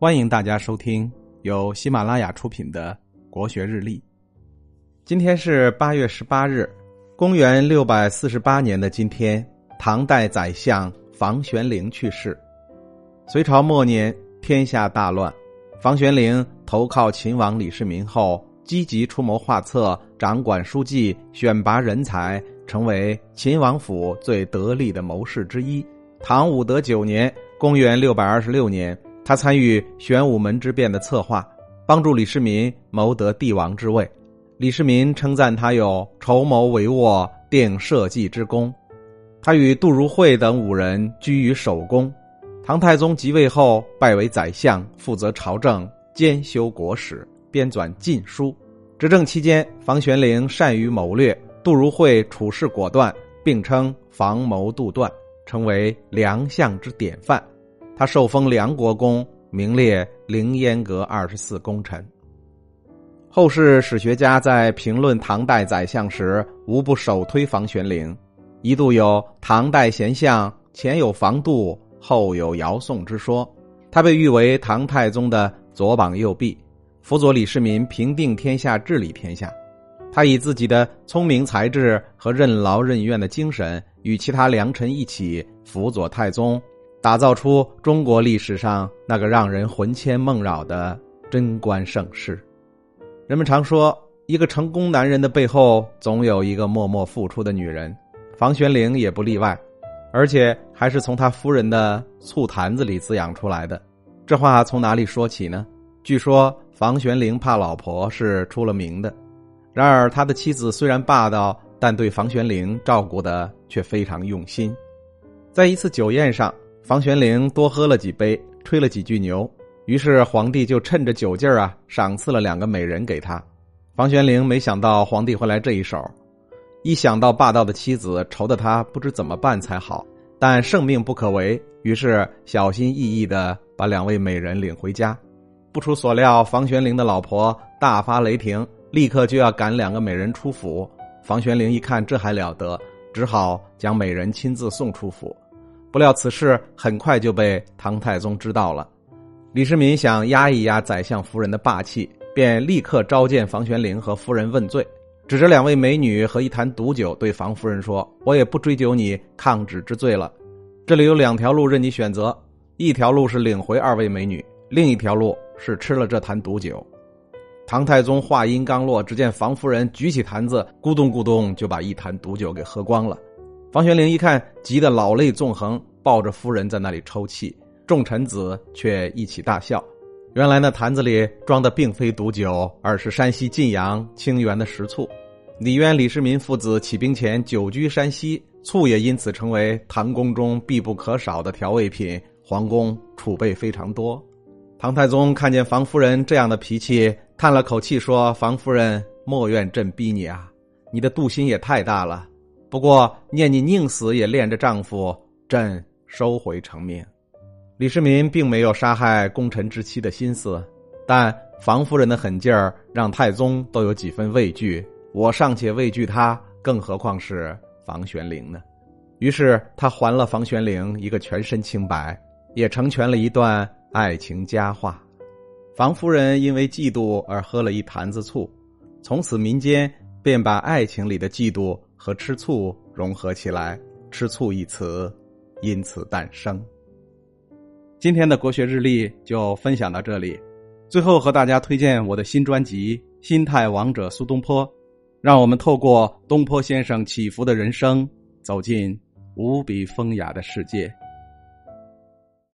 欢迎大家收听由喜马拉雅出品的《国学日历》。今天是八月十八日，公元六百四十八年的今天，唐代宰相房玄龄去世。隋朝末年，天下大乱，房玄龄投靠秦王李世民后，积极出谋划策，掌管书记，选拔人才，成为秦王府最得力的谋士之一。唐武德九年（公元六百二十六年）。他参与玄武门之变的策划，帮助李世民谋得帝王之位。李世民称赞他有筹谋帷幄、定社稷之功。他与杜如晦等五人居于首宫。唐太宗即位后，拜为宰相，负责朝政，兼修国史，编纂禁书。执政期间，房玄龄善于谋略，杜如晦处事果断，并称房谋杜断，成为良相之典范。他受封梁国公，名列凌烟阁二十四功臣。后世史学家在评论唐代宰相时，无不首推房玄龄。一度有唐代贤相前有房杜，后有姚宋之说。他被誉为唐太宗的左膀右臂，辅佐李世民平定天下、治理天下。他以自己的聪明才智和任劳任怨的精神，与其他良臣一起辅佐太宗。打造出中国历史上那个让人魂牵梦绕的贞观盛世。人们常说，一个成功男人的背后总有一个默默付出的女人，房玄龄也不例外，而且还是从他夫人的醋坛子里滋养出来的。这话从哪里说起呢？据说房玄龄怕老婆是出了名的，然而他的妻子虽然霸道，但对房玄龄照顾的却非常用心。在一次酒宴上。房玄龄多喝了几杯，吹了几句牛，于是皇帝就趁着酒劲儿啊，赏赐了两个美人给他。房玄龄没想到皇帝会来这一手，一想到霸道的妻子，愁得他不知怎么办才好。但圣命不可违，于是小心翼翼的把两位美人领回家。不出所料，房玄龄的老婆大发雷霆，立刻就要赶两个美人出府。房玄龄一看这还了得，只好将美人亲自送出府。不料此事很快就被唐太宗知道了，李世民想压一压宰相夫人的霸气，便立刻召见房玄龄和夫人问罪，指着两位美女和一坛毒酒，对房夫人说：“我也不追究你抗旨之罪了，这里有两条路任你选择，一条路是领回二位美女，另一条路是吃了这坛毒酒。”唐太宗话音刚落，只见房夫人举起坛子，咕咚咕咚就把一坛毒酒给喝光了。房玄龄一看，急得老泪纵横，抱着夫人在那里抽泣。众臣子却一起大笑。原来那坛子里装的并非毒酒，而是山西晋阳清源的食醋。李渊、李世民父子起兵前久居山西，醋也因此成为唐宫中必不可少的调味品，皇宫储备非常多。唐太宗看见房夫人这样的脾气，叹了口气说：“房夫人，莫怨朕逼你啊，你的妒心也太大了。”不过，念你宁死也恋着丈夫，朕收回成命。李世民并没有杀害功臣之妻的心思，但房夫人的狠劲儿让太宗都有几分畏惧。我尚且畏惧他，更何况是房玄龄呢？于是他还了房玄龄一个全身清白，也成全了一段爱情佳话。房夫人因为嫉妒而喝了一坛子醋，从此民间便把爱情里的嫉妒。和吃醋融合起来，“吃醋”一词因此诞生。今天的国学日历就分享到这里，最后和大家推荐我的新专辑《心态王者苏东坡》，让我们透过东坡先生起伏的人生，走进无比风雅的世界。